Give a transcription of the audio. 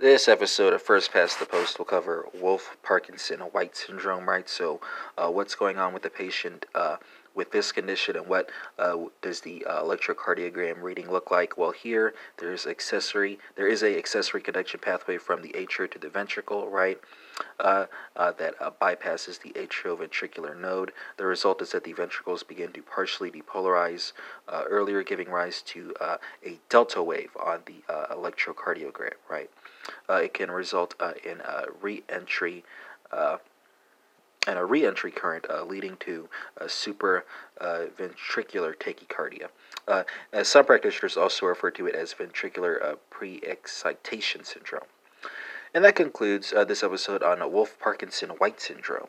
This episode of First Past the Post will cover Wolff Parkinson White syndrome, right? So, uh, what's going on with the patient uh, with this condition, and what uh, does the uh, electrocardiogram reading look like? Well, here there's accessory. There is a accessory conduction pathway from the atria to the ventricle, right? Uh, uh, that bypasses the atrioventricular node. The result is that the ventricles begin to partially depolarize, earlier giving rise to a delta wave on the electrocardiogram, right? uh, it can result uh, in re-entry uh, and a re-entry current uh, leading to uh, ventricular tachycardia. Uh, some practitioners also refer to it as ventricular pre-excitation syndrome. And that concludes this episode on Wolff Parkinson White syndrome.